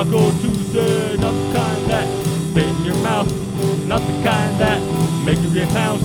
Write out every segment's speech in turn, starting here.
Taco Tuesday, not the kind that spit in your mouth, not the kind that make you get house,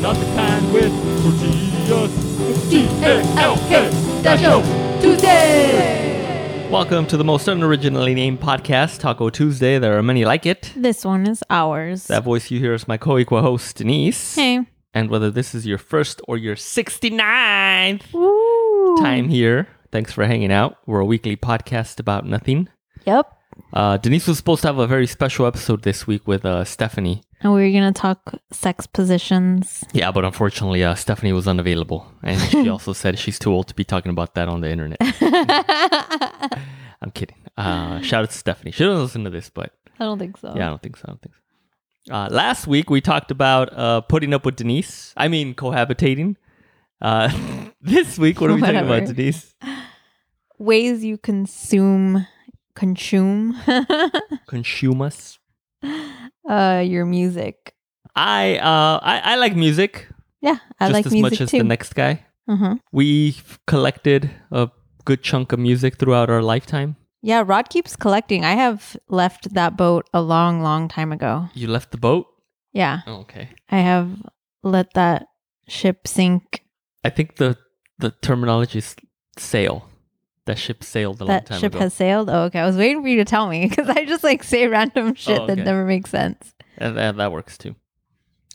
not the kind with tortillas. T A L K Taco Tuesday. Welcome to the most unoriginally named podcast, Taco Tuesday. There are many like it. This one is ours. That voice you hear is my co-equal host, Denise. Hey. And whether this is your first or your 69th Woo. time here, thanks for hanging out. We're a weekly podcast about nothing. Yep. Uh, Denise was supposed to have a very special episode this week with uh, Stephanie. And we were going to talk sex positions. Yeah, but unfortunately, uh, Stephanie was unavailable. And she also said she's too old to be talking about that on the internet. I'm kidding. Uh, shout out to Stephanie. She doesn't listen to this, but I don't think so. yeah, I don't think so. I don't think so. Uh, last week, we talked about uh, putting up with Denise. I mean, cohabitating. Uh, this week, what are we talking about, Denise? Ways you consume consume Consume us. uh your music. I, uh, I I like music Yeah, I just like as music much as too. the next guy. uh-huh. We've collected a good chunk of music throughout our lifetime. Yeah, Rod keeps collecting. I have left that boat a long, long time ago. You left the boat? Yeah, Oh, okay. I have let that ship sink. I think the the terminology is sail. That ship sailed a long That time ship ago. has sailed. Oh, okay. I was waiting for you to tell me because I just like say random shit Oh, okay. that never makes sense. and, and that works too.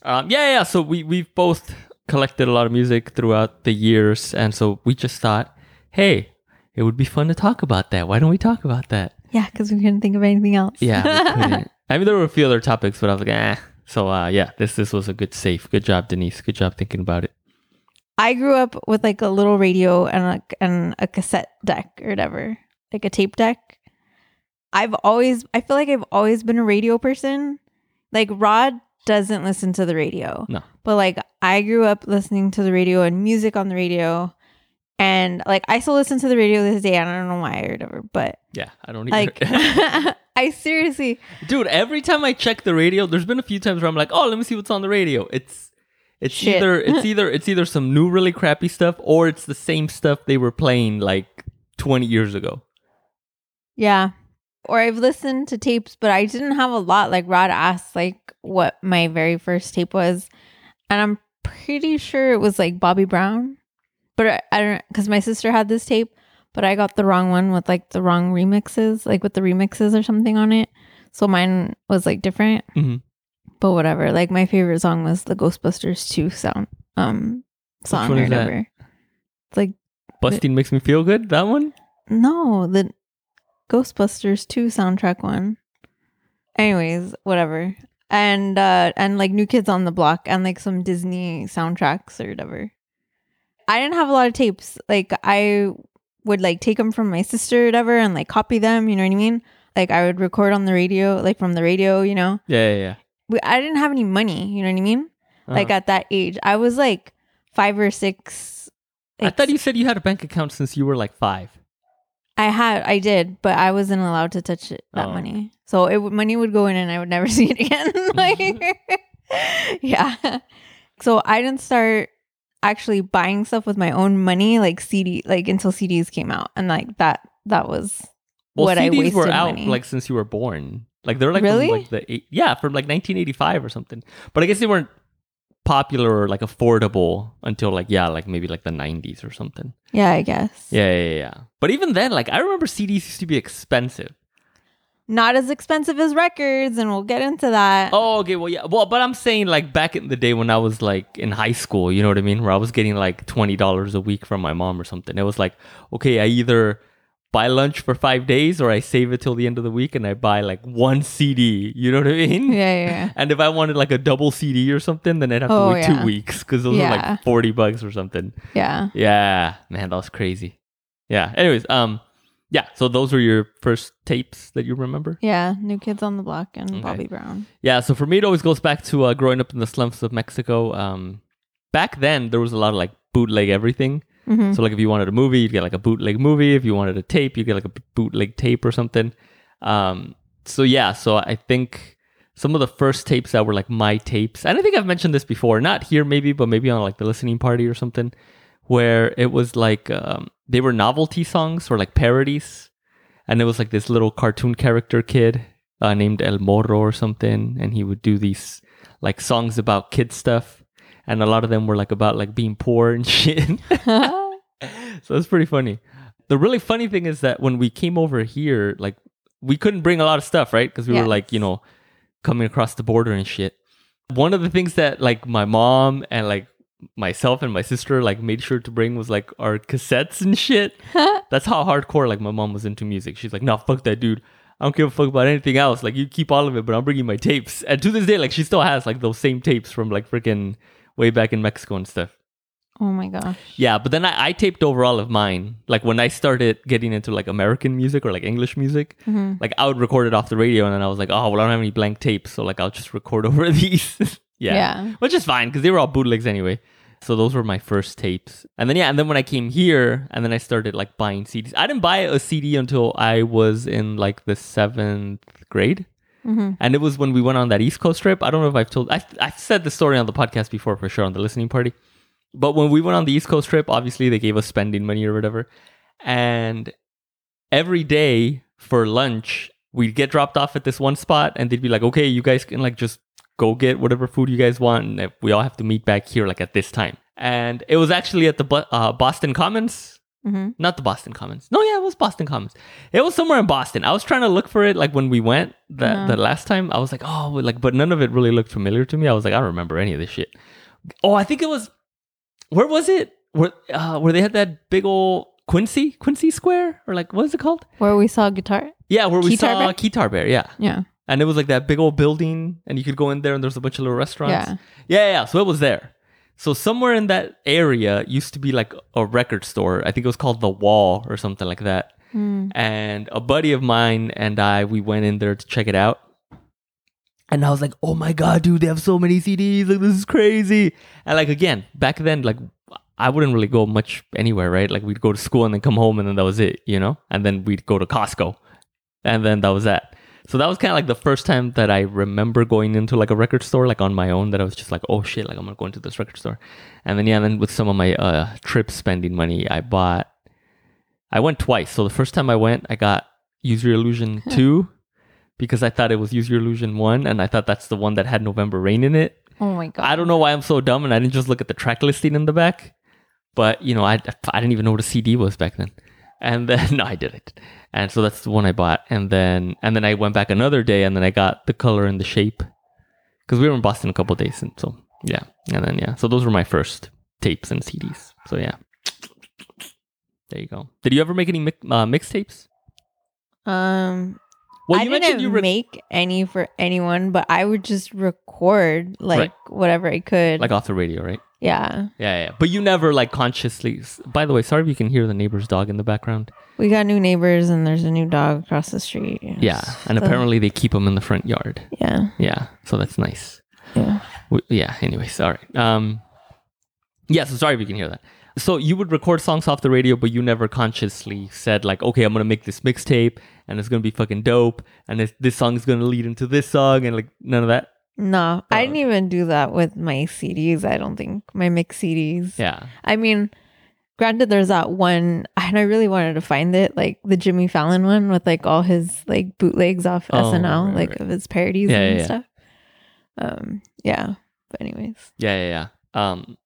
Um, yeah, yeah. So we we've both collected a lot of music throughout the years, and so we just thought, hey, it would be fun to talk about that. Why don't we talk about that? Yeah, because we couldn't think of anything else. Yeah, we couldn't. I mean, there were a few other topics, but I was like, eh. So uh, yeah, this this was a good safe. Good job, Denise. Good job thinking about it. I grew up with like a little radio and a, and a cassette deck or whatever, like a tape deck. I've always, I feel like I've always been a radio person. Like Rod doesn't listen to the radio. No. But like I grew up listening to the radio and music on the radio. And like I still listen to the radio this day. I don't know why or whatever, but Yeah, I don't even. like I seriously, Dude, every time I check the radio, there's been a few times where I'm like, "Oh, let me see what's on the radio." It's it's Shit. either it's either it's either some new really crappy stuff or it's the same stuff they were playing like 20 years ago. Yeah. Or I've listened to tapes, but I didn't have a lot. Like Rod asked, like what my very first tape was, and I'm pretty sure it was like Bobby Brown, but I, I don't because my sister had this tape, but I got the wrong one with like the wrong remixes, like with the remixes or something on it. So mine was like different, Mhm. But whatever. Like my favorite song was the Ghostbusters two sound um song or whatever. It's like Busting makes me feel good. That one? no, the Ghostbusters 2 soundtrack one. Anyways, whatever. And uh and like New Kids on the Block and like some Disney soundtracks or whatever. I didn't have a lot of tapes. Like I would like take them from my sister or whatever and like copy them, you know what I mean? Like I would record on the radio, like from the radio, you know. Yeah, yeah, yeah. We, I didn't have any money, you know what I mean? Like Uh-huh. at that age. I was like 5 or 6 I thought you said you had a bank account since you were like 5. I had, I did, but I wasn't allowed to touch it, that Oh. money. So it would money would go in, and I would never see it again. like, yeah. So I didn't start actually buying stuff with my own money, like CD, like until CDs came out, and like that, that was Well, what CDs I wasted were out money. like since you were born. Like they're like Really? from like the eight, yeah, from like 1985 or something. But I guess they weren't popular or like affordable until like yeah, like maybe like the 90s or something. yeah, I guess. Yeah, yeah, yeah. But even then, like I remember CDs used to be expensive. Not as expensive as records, and we'll get into that. Oh, okay. Well, yeah. Well, but I'm saying like back in the day when I was like in high school, you know what I mean? Where I was getting like twenty dollars a week from my mom or something. It was like, okay, I either buy lunch for five days or I save it till the end of the week and I buy like one CD. You know what I mean? Yeah, yeah, yeah. And if I wanted like a double CD or something, then I'd have to Oh, wait yeah. two weeks because those are like forty bucks or something. yeah. Yeah, man, that was crazy. Yeah. Anyways, um, yeah. So those were your first tapes that you remember? Yeah, New Kids on the Block and Okay. Bobby Brown. Yeah, so for me, it always goes back to uh, growing up in the slums of Mexico. Um, back then, there was a lot of like bootleg everything. Mhm. So, like, if you wanted a movie, you'd get like a bootleg movie. If you wanted a tape, you get like a bootleg tape or something. Um, so yeah, so I think some of the first tapes that were like my tapes, and I think I've mentioned this before, not here maybe, but maybe on like the listening party or something, where it was like um, they were novelty songs or like parodies. and it was like this little cartoon character kid uh, named El Morro or something, and he would do these like songs about kid stuff, and a lot of them were like about like being poor and shit. so it's pretty funny. The really funny thing is that when we came over here, like we couldn't bring a lot of stuff, right? Because we were like, you know, coming across the border and shit. One of the things that like my mom and like myself and my sister like made sure to bring was like our cassettes and shit. That's how hardcore like my mom was into music. She's like, "No, fuck that dude. I don't give a fuck about anything else. Like you keep all of it, but I'm bringing my tapes." And to this day, like she still has like those same tapes from like freaking way back in Mexico and stuff. oh my gosh. Yeah, but then I, I taped over all of mine. Like when I started getting into like American music or like English music, Mhm. like I would record it off the radio, and then I was like, oh well, I don't have any blank tapes, so like I'll just record over these. yeah. Yeah. which is fine because they were all bootlegs anyway. So those were my first tapes, and then yeah, and then when I came here, and then I started like buying CDs. I didn't buy a CD until I was in like the seventh grade. Mhm. And it was when we went on that East Coast trip. I don't know if I've told, I, I've said the story on the podcast before for sure on the listening party. But when we went on the East Coast trip, obviously they gave us spending money or whatever. And every day for lunch, we'd get dropped off at this one spot and they'd be like, okay, you guys can like just go get whatever food you guys want. And we all have to meet back here like at this time. And it was actually at the uh, Boston Commons Mhm. not the Boston Commons. No, yeah, it was Boston Commons. It was somewhere in Boston. I was trying to look for it like when we went the Uh-huh. the last time. I was like, oh, like, but none of it really looked familiar to me. I was like, I don't remember any of this shit. Oh, I think it was. Where was it? Where uh, where they had that big old Quincy Quincy Square or like what is it called? Where we saw Keytar. Yeah, where we saw Bear? Keytar Bear. Yeah, Yeah. and it was like that big old building, and you could go in there, and there's a bunch of little restaurants. Yeah, yeah, yeah. So it was there. So somewhere in that area used to be like a record store. I think it was called The Wall or something like that. Mm. And a buddy of mine and I, we went in there to check it out. And I was like, oh my God, dude, they have so many CDs. Like, this is crazy. And like, again, back then, like, I wouldn't really go much anywhere, right? Like, we'd go to school and then come home and then that was it, you know? And then we'd go to Costco. And then that was that. So that was kind of like the first time that I remember going into like a record store, like on my own, that I was just like, oh shit, like I'm gonna go into this record store. And then, yeah, and then with some of my uh, trip spending money, I bought, I went twice. So the first time I went, I got Use Your Illusion 2 because I thought it was Use Your Illusion 1 and I thought that's the one that had November Rain in it. Oh my god. I don't know why I'm so dumb and I didn't just look at the track listing in the back. But, you know, I, I didn't even know what a CD was back then. And then, no, I didn't. And so that's the one I bought. And then, and then I went back another day and then I got the color and the shape because we were in Boston a couple of days. And so, yeah. And then, yeah. So those were my first tapes and CDs. So, yeah. There you go. Did you ever make any mi- uh, mixtapes? Um Well, I didn't you rec- make any for anyone, but I would just record like Right. whatever I could. like off the radio, right? Yeah. Yeah, yeah. But you never like consciously. By the way, sorry if you can hear the neighbor's dog in the background. We got new neighbors and there's a new dog across the street. Yeah, and So- apparently they keep them in the front yard. Yeah. Yeah, so that's nice. Yeah. W- yeah. Anyway, sorry. Um, yeah. So sorry if you can hear that. So you would record songs off the radio, but you never consciously said like, okay, I'm gonna make this mixtape, and it's gonna be fucking dope, and this this song is gonna lead into this song, and like none of that. No, I Oh, didn't even do that with my CDs. I don't think my mix CDs. Yeah. I mean, granted, there's that one, and I really wanted to find it, like the Jimmy Fallon one with like all his like bootlegs off Oh, SNL, right, like right. of his parodies Yeah, and yeah, yeah. stuff. Um, yeah. But anyways, Yeah, yeah, yeah. Um,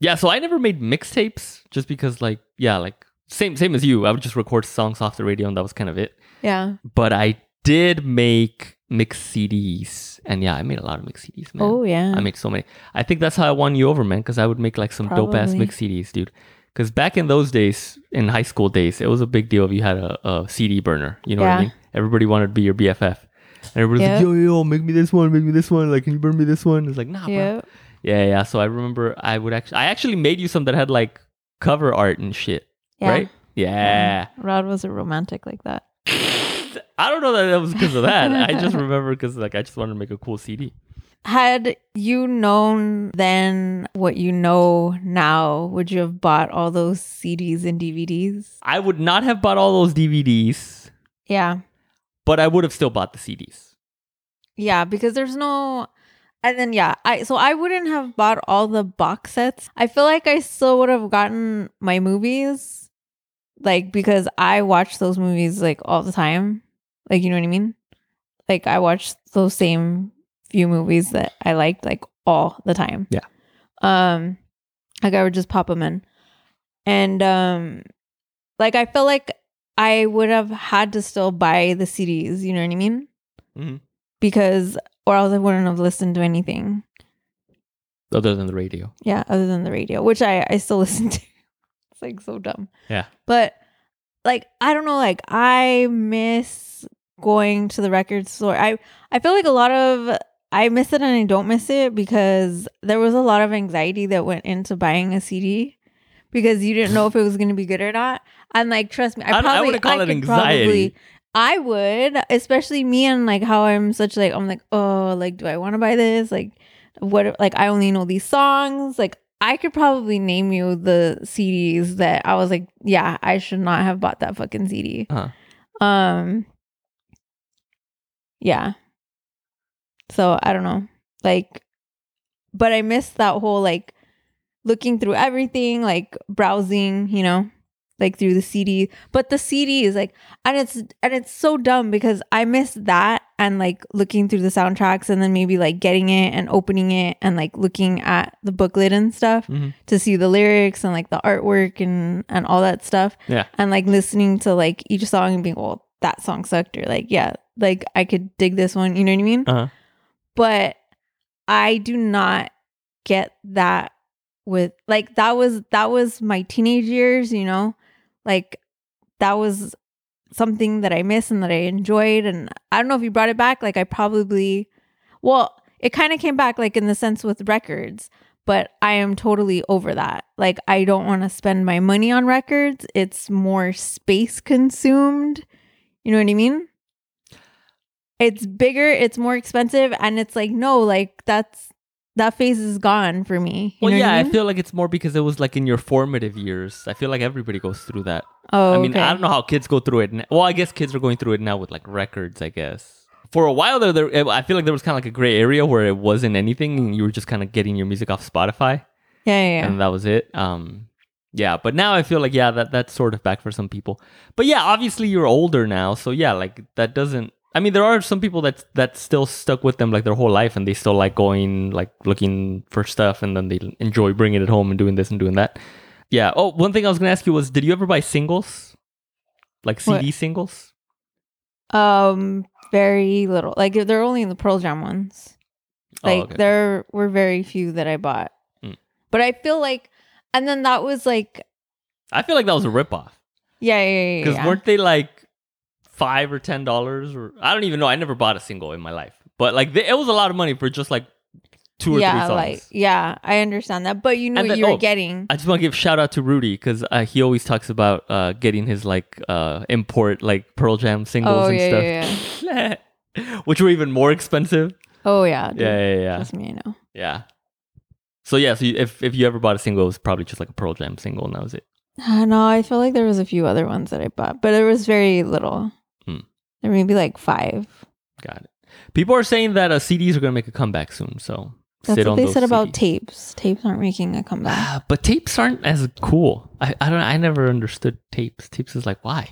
yeah. So I never made mixtapes just because, like, yeah, like same same as you. I would just record songs off the radio, and that was kind of it. yeah. But I did make mixed CDs, and yeah, I made a lot of mixed CDs, man. Oh yeah. I made so many. I think that's how I won you over, man. Because I would make like some dope ass mixed CDs, dude. Because back in those days, in high school days, it was a big deal if you had a, a CD burner. You know what I mean? Everybody wanted to be your BFF. And everybody's Yep. like, yo, yo, yo, make me this one, make me this one. Like, can you burn me this one? It's like, nah, bro. yeah. Yeah, yeah. So I remember I would actually, I actually made you some that had like cover art and shit, Yeah. right? Yeah. Rod was a romantic like that. I don't know that that was because of that. I just remember because like I just wanted to make a cool CD. Had you known then what you know now, would you have bought all those CDs and DVDs? I would not have bought all those DVDs, Yeah. but I would have still bought the CDs. Yeah, because there's no and then yeah, I so I wouldn't have bought all the box sets. I feel like I still would have gotten my movies like because I watch those movies like all the time. Like you know what I mean? Like I watch those same few movies that I liked like all the time. Yeah. Um like I would just pop them in. And um like I feel like I would have had to still buy the CDs, you know what I mean? Mhm. Because or else I wouldn't have listened to anything. Other than the radio. Yeah, other than the radio, which I I still listen to. It's like so dumb. Yeah. But like I don't know, like I miss going to the record store. I I feel like a lot of I miss it and I don't miss it because there was a lot of anxiety that went into buying a CD because you didn't know if it was going to be good or not. And like trust me, I I don't- I probably wouldn't call it could anxiety. I would, especially me and like how I'm such like I'm like, oh, like do I want to buy this? Like what like I only know these songs. Like I could probably name you the CDs that I was like, yeah, I should not have bought that fucking CD. Uh-huh. Um yeah. So I don't know. Like but I missed that whole like looking through everything, like browsing, you know, like through the CD. But the CD is like and it's and it's so dumb because I miss that and like looking through the soundtracks and then maybe like getting it and opening it and like looking at the booklet and stuff Mhm. to see the lyrics and like the artwork and and all that stuff Yeah. and like listening to like each song and being well that song sucked or like yeah like i could dig this one you know what i mean Uh-huh. but i do not get that with like that was that was my teenage years you know like that was something that i miss and that i enjoyed and i don't know if you brought it back like i probably well it kind of came back like in the sense with records but i am totally over that. Like i don't want to spend my money on records. It's more space consumed. You know what i mean? It's bigger it's more expensive and it's like no like that's that phase is gone for me you Well, know yeah, I, I feel like it's more because it was like in your formative years. I feel like everybody goes through that. oh I mean, okay. I don't know how kids go through it. Now. Well, I guess kids are going through it now with like records. I guess for a while there, there I feel like there was kind of like a gray area where it wasn't anything, and you were just kind of getting your music off Spotify, yeah yeah, yeah. and that was it. Um, yeah, but now I feel like yeah, that that's sort of back for some people. But yeah, obviously you're older now, so yeah, like that doesn't. I mean, there are some people that that's still stuck with them like their whole life, and they still like going like looking for stuff, and then they enjoy bringing it home and doing this and doing that. Yeah. Oh, one thing I was gonna ask you was, did you ever buy singles, like What? CD singles? um very little like they're only in the pearl jam ones Oh, like okay. there were very few that i bought Mm. but i feel like and then that was like I feel like that was a ripoff yeah yeah yeah, because yeah. weren't they like five or ten dollars or I don't even know. I never bought a single in my life, but like it was a lot of money for just like two or yeah three songs. like yeah i understand that but you know what you're oh, getting I just want to give shout out to Rudy because uh, he always talks about uh, getting his like uh, import like Pearl Jam singles oh and yeah, stuff, yeah yeah which were even more expensive. oh yeah dude. Yeah, yeah, yeah, trust me i know yeah. So yeah, so you, if if you ever bought a single, it was probably just like a Pearl Jam single, and that was it. Uh, no i feel like there was a few other ones that i bought but it was very little. There may be like five Got it. People are saying that uh, CDs are gonna make a comeback soon, so that's what they said about tapes tapes aren't making a comeback Ah, but tapes aren't as cool. I, I don't I never understood tapes. Tapes is like why?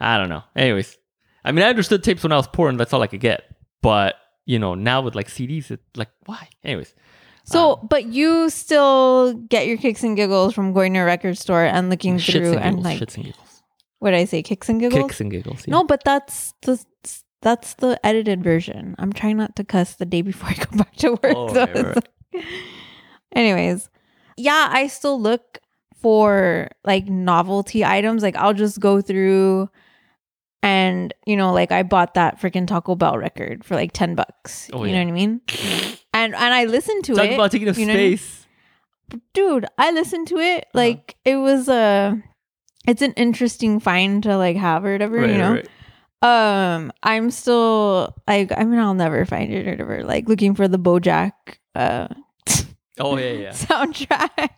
I don't know. Anyways, I mean I understood tapes when I was poor and that's all I could get. But you know now with like CDs, it's like why? Anyways, So, Um, but you still get your kicks and giggles from going to a record store and looking through and and, giggles, like shits and giggles, what did I say, kicks and giggles? kicks and giggles. yeah. No, but that's the that's the edited version. I'm trying not to cuss the day before I go back to work. Oh, so right, like- Anyways, yeah, I still look for like novelty items. Like I'll just go through and you know, like I bought that freaking Taco Bell record for like ten bucks. Oh, you yeah. know what I mean? And and I listened to Talk it. about taking up you know what I mean? space. dude i listened to it Uh-huh. like it was a it's an interesting find to like have or whatever Right, you know right. um i'm still like i mean i'll never find it or whatever like looking for the bojack uh Oh yeah, yeah. soundtrack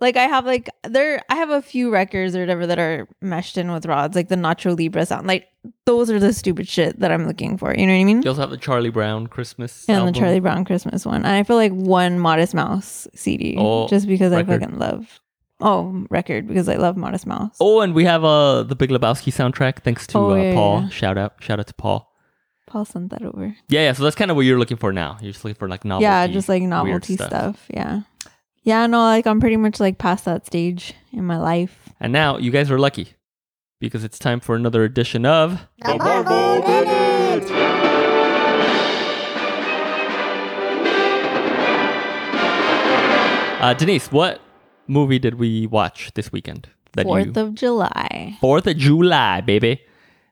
like i have like there i have a few records or whatever that are meshed in with rods like the nacho libre sound like those are the stupid shit that i'm looking for you know what i mean You also have the Charlie Brown Christmas and album. the Charlie Brown Christmas one. And I feel like one Modest Mouse CD Oh, just because record. I fucking love Oh, record because I love Modest Mouse. Oh, and we have uh the Big Lebowski soundtrack. Thanks to Oh, uh, yeah, Paul. yeah. Shout out, shout out to Paul. Paul sent that over. Yeah, yeah. So that's kind of what you're looking for now. You're just looking for like novelty. yeah, just like weird novelty stuff. Yeah. Yeah, no, like I'm pretty much like past that stage in my life. And now you guys are lucky because it's time for another edition of The Marvel Minute! uh, Denise. What movie did we watch this weekend? That Fourth you of July. Fourth of July, baby.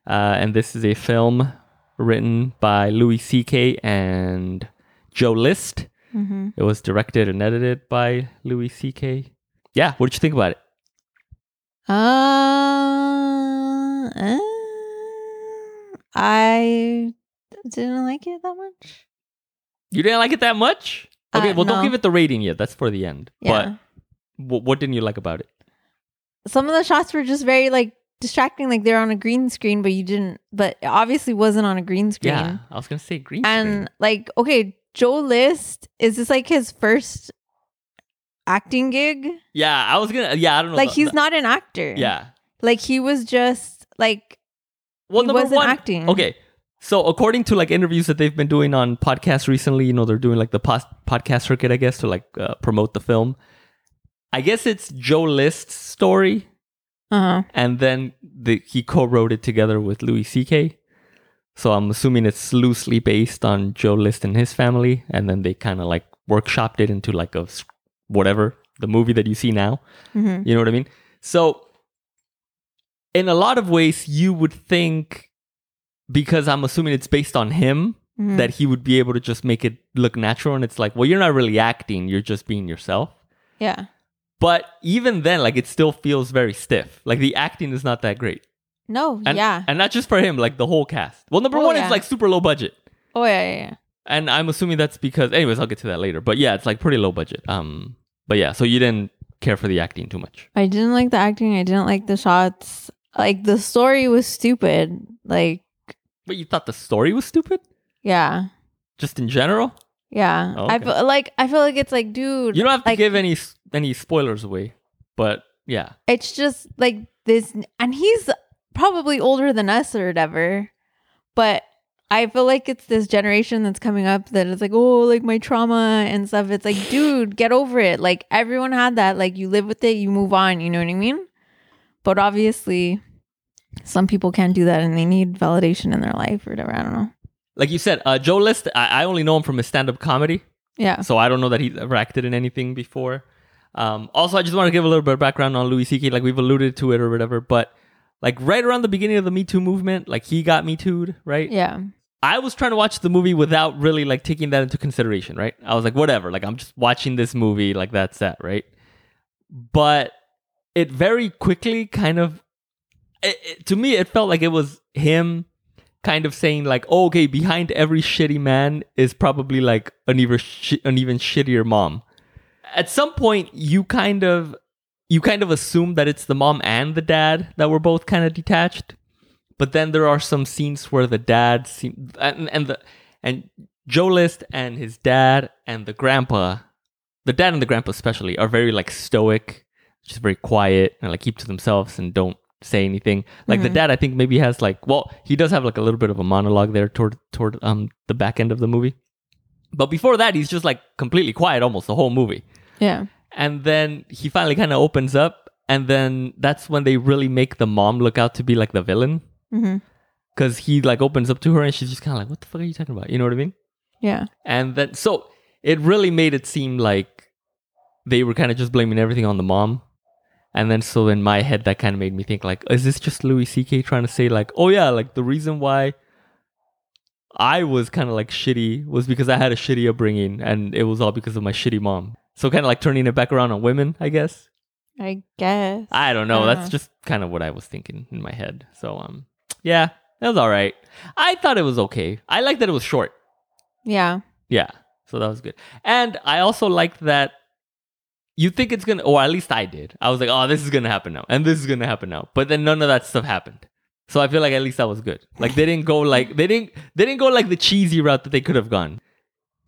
Uh, and this is a film written by Louis C.K. and Joe List. Mm-hmm. It was directed and edited by Louis C.K. Yeah, what did you think about it? Uh, uh, I didn't like it that much. You didn't like it that much? Okay, Uh, well, don't give it the rating yet. That's for the end. Yeah. But w- what didn't you like about it? Some of the shots were just very like distracting, like they're on a green screen, but you didn't. But it obviously wasn't on a green screen. Yeah, I was gonna say green and screen. like, okay, Joe List is this like his first acting gig? Yeah, I was gonna. Yeah, I don't know. Like he's not an actor. Yeah. like he was just like Well, he wasn't one. acting. Okay, so according to like interviews that they've been doing on podcasts recently, you know, they're doing like the pos- podcast circuit, I guess, to like uh, promote the film. I guess it's Joe List's story, uh huh. and then the, he co-wrote it together with Louis C.K. So I'm assuming it's loosely based on Joe List and his family, and then they kind of like workshopped it into like a whatever the movie that you see now. hmm You know what I mean? So, in a lot of ways, you would think because I'm assuming it's based on him Mm-hmm. that he would be able to just make it look natural. And it's like, well, you're not really acting, you're just being yourself. yeah. But even then, like, it still feels very stiff. Like, the acting is not that great. No. And, yeah. And not just for him, like, the whole cast. Well, number Oh, one, yeah. it's like super low budget. Oh yeah, yeah, yeah. And I'm assuming that's because, anyways, I'll get to that later. But yeah, it's like pretty low budget. Um, But yeah, so you didn't care for the acting too much. I didn't like the acting. I didn't like the shots. Like the story was stupid. Like But you thought the story was stupid? yeah, Just in general? yeah. Oh, I okay. feel like I feel like it's like, dude. You don't have to like, give any any spoilers away. But yeah. It's just like this, and he's probably older than us or whatever. But I feel like it's this generation that's coming up that is like, oh, like my trauma and stuff. It's like, dude, get over it. Like everyone had that. Like you live with it, you move on. You know what I mean? But obviously, some people can't do that, and they need validation in their life or whatever. I don't know. Like you said, uh, Joe List, I, I only know him from his stand up comedy. Yeah. So I don't know that he's ever acted in anything before. Um, also, I just want to give a little bit of background on Louis C.K. Like we've alluded to it or whatever, but like right around the beginning of the Me Too movement, like he got Me Too'd, right? Yeah. I was trying to watch the movie without really like taking that into consideration, right? I was like, whatever, like I'm just watching this movie, like that's that, right? But it very quickly kind of, it, it- to me, it felt like it was him kind of saying like, oh, okay, behind every shitty man is probably like an even shi- an even shittier mom. At some point, you kind of you kind of assume that it's the mom and the dad that were both kind of detached but then there are some scenes where the dad seem and, and the and Joe List and his dad and the grandpa, the dad and the grandpa especially, are very like stoic, just very quiet and like keep to themselves and don't say anything. Like the Mhm. dad, I think maybe has like well, he does have like a little bit of a monologue there toward toward um the back end of the movie, but before that, he's just like completely quiet almost the whole movie Yeah. and then he finally kind of opens up and then that's when they really make the mom look out to be like the villain. Mm-hmm. Because he like opens up to her and she's just kind of like what the fuck are you talking about? You know what i mean? Yeah. and then so it really made it seem like they were kind of just blaming everything on the mom. And then so in my head that kind of made me think like is this just louis ck trying to say like oh yeah like the reason why i was kind of like shitty was because i had a shitty upbringing and it was all because of my shitty mom so kind of like turning it back around on women i guess I guess. I don't know. Uh. That's just kind of what I was thinking in my head. So um yeah, it was all right. I thought it was okay. I liked that it was short. yeah. Yeah. So that was good. And I also liked that you think it's gonna or at least I did. I was like, oh, this is gonna happen now. And this is gonna happen now. But then none of that stuff happened. So I feel like at least that was good. Like they didn't go like they didn't they didn't go like the cheesy route that they could have gone.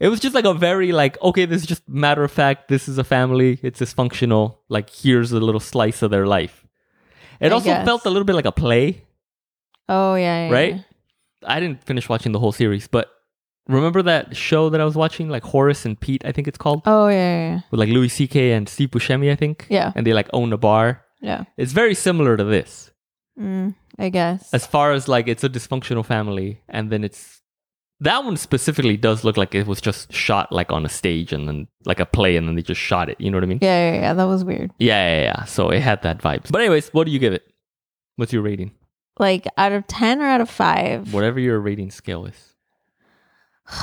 It was just like a very like okay, this is just matter of fact. This is a family. It's dysfunctional. Like here's a little slice of their life. It I also guess. felt a little bit like a play, Oh yeah, yeah right? yeah. I didn't finish watching the whole series, but remember that show that I was watching, like Horace and Pete, I think it's called, Oh yeah, yeah, with like Louis C.K. and Steve Buscemi, I think. yeah. And they like own a bar. yeah. It's very similar to this, Mm, I guess. as far as like it's a dysfunctional family, and then it's that one specifically does look like it was just shot like on a stage and then like a play, and then they just shot it. You know what I mean? yeah, yeah, yeah. That was weird. Yeah, yeah, yeah. So it had that vibe. But anyways, what do you give it? What's your rating? Like out of ten or out of five? Whatever your rating scale is.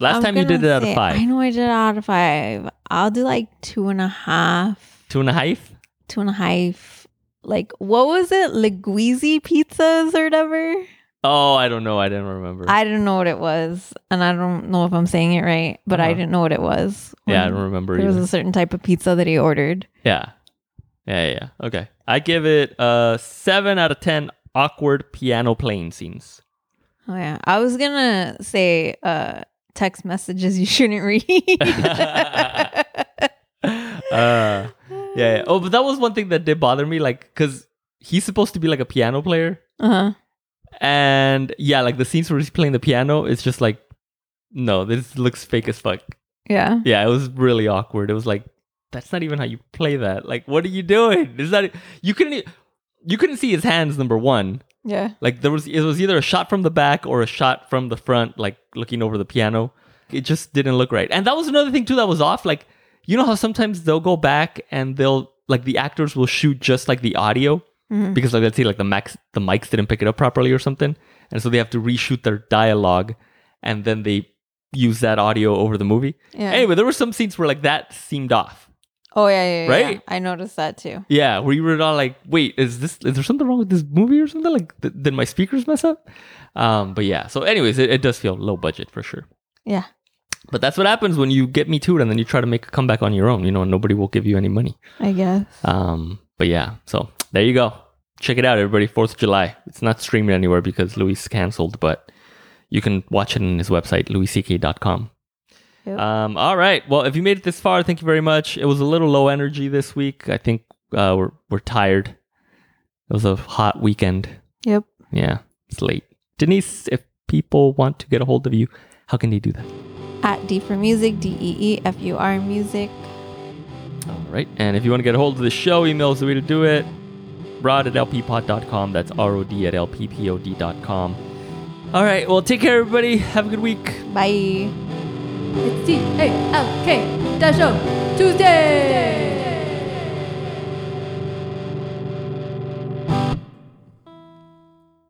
Last I'm time you did it out of five. I know I did it out of five. I'll do like two and a half. Two and a half? Two and a half. Like what was it? Liguizzi pizzas or whatever. Oh, I don't know. I didn't remember. I didn't know what it was, and I don't know if I'm saying it right, but I Uh-huh. didn't know what it was. yeah, I don't remember There was a certain type of pizza that he ordered. yeah. Yeah, yeah, yeah. Okay. I give it a seven out of ten awkward piano playing scenes. Oh yeah, I was gonna say uh text messages you shouldn't read. uh yeah, yeah. Oh, but that was one thing that did bother me, like, because he's supposed to be like a piano player. uh-huh. And yeah, like the scenes where he's playing the piano, it's just like, no, this looks fake as fuck. Yeah. Yeah, it was really awkward. It was like, that's not even how you play that. Like, what are you doing? Is that you couldn't you couldn't see his hands? Number one, Yeah. like there was it was either a shot from the back or a shot from the front, like looking over the piano. It just didn't look right. And that was another thing too that was off. Like, you know how sometimes they'll go back and they'll like the actors will shoot just like the audio Mhm. because like let's say like the max the mics didn't pick it up properly or something, and so they have to reshoot their dialogue, and then they use that audio over the movie. Yeah. Anyway, there were some scenes where like that seemed off. Oh yeah, yeah, yeah, Right? yeah. I noticed that too. Yeah, where you were all like, "Wait, is this? Is there something wrong with this movie or something? Like, th- did my speakers mess up?" Um, but yeah. So, anyways, it, it does feel low budget for sure. Yeah. But that's what happens when you get Me Too'd, and then you try to make a comeback on your own. You know, and nobody will give you any money. I guess. Um, but yeah. So there you go. Check it out, everybody. Fourth of July. It's not streaming anywhere because Louis canceled, but you can watch it on his website, louisck.com. Yep. Um, all right. Well, if you made it this far, thank you very much. It was a little low energy this week. I think uh, we're we're tired. It was a hot weekend. Yep. Yeah, it's late. Denise, if people want to get a hold of you, how can they do that? At D for music, D E E F U R music. All right. And if you want to get a hold of the show, email is the way to do it. Rod at lppod.com. That's R O D at lppod.com. All right. Well, take care, everybody. Have a good week. Bye. It's T A L K Dash O Tuesday.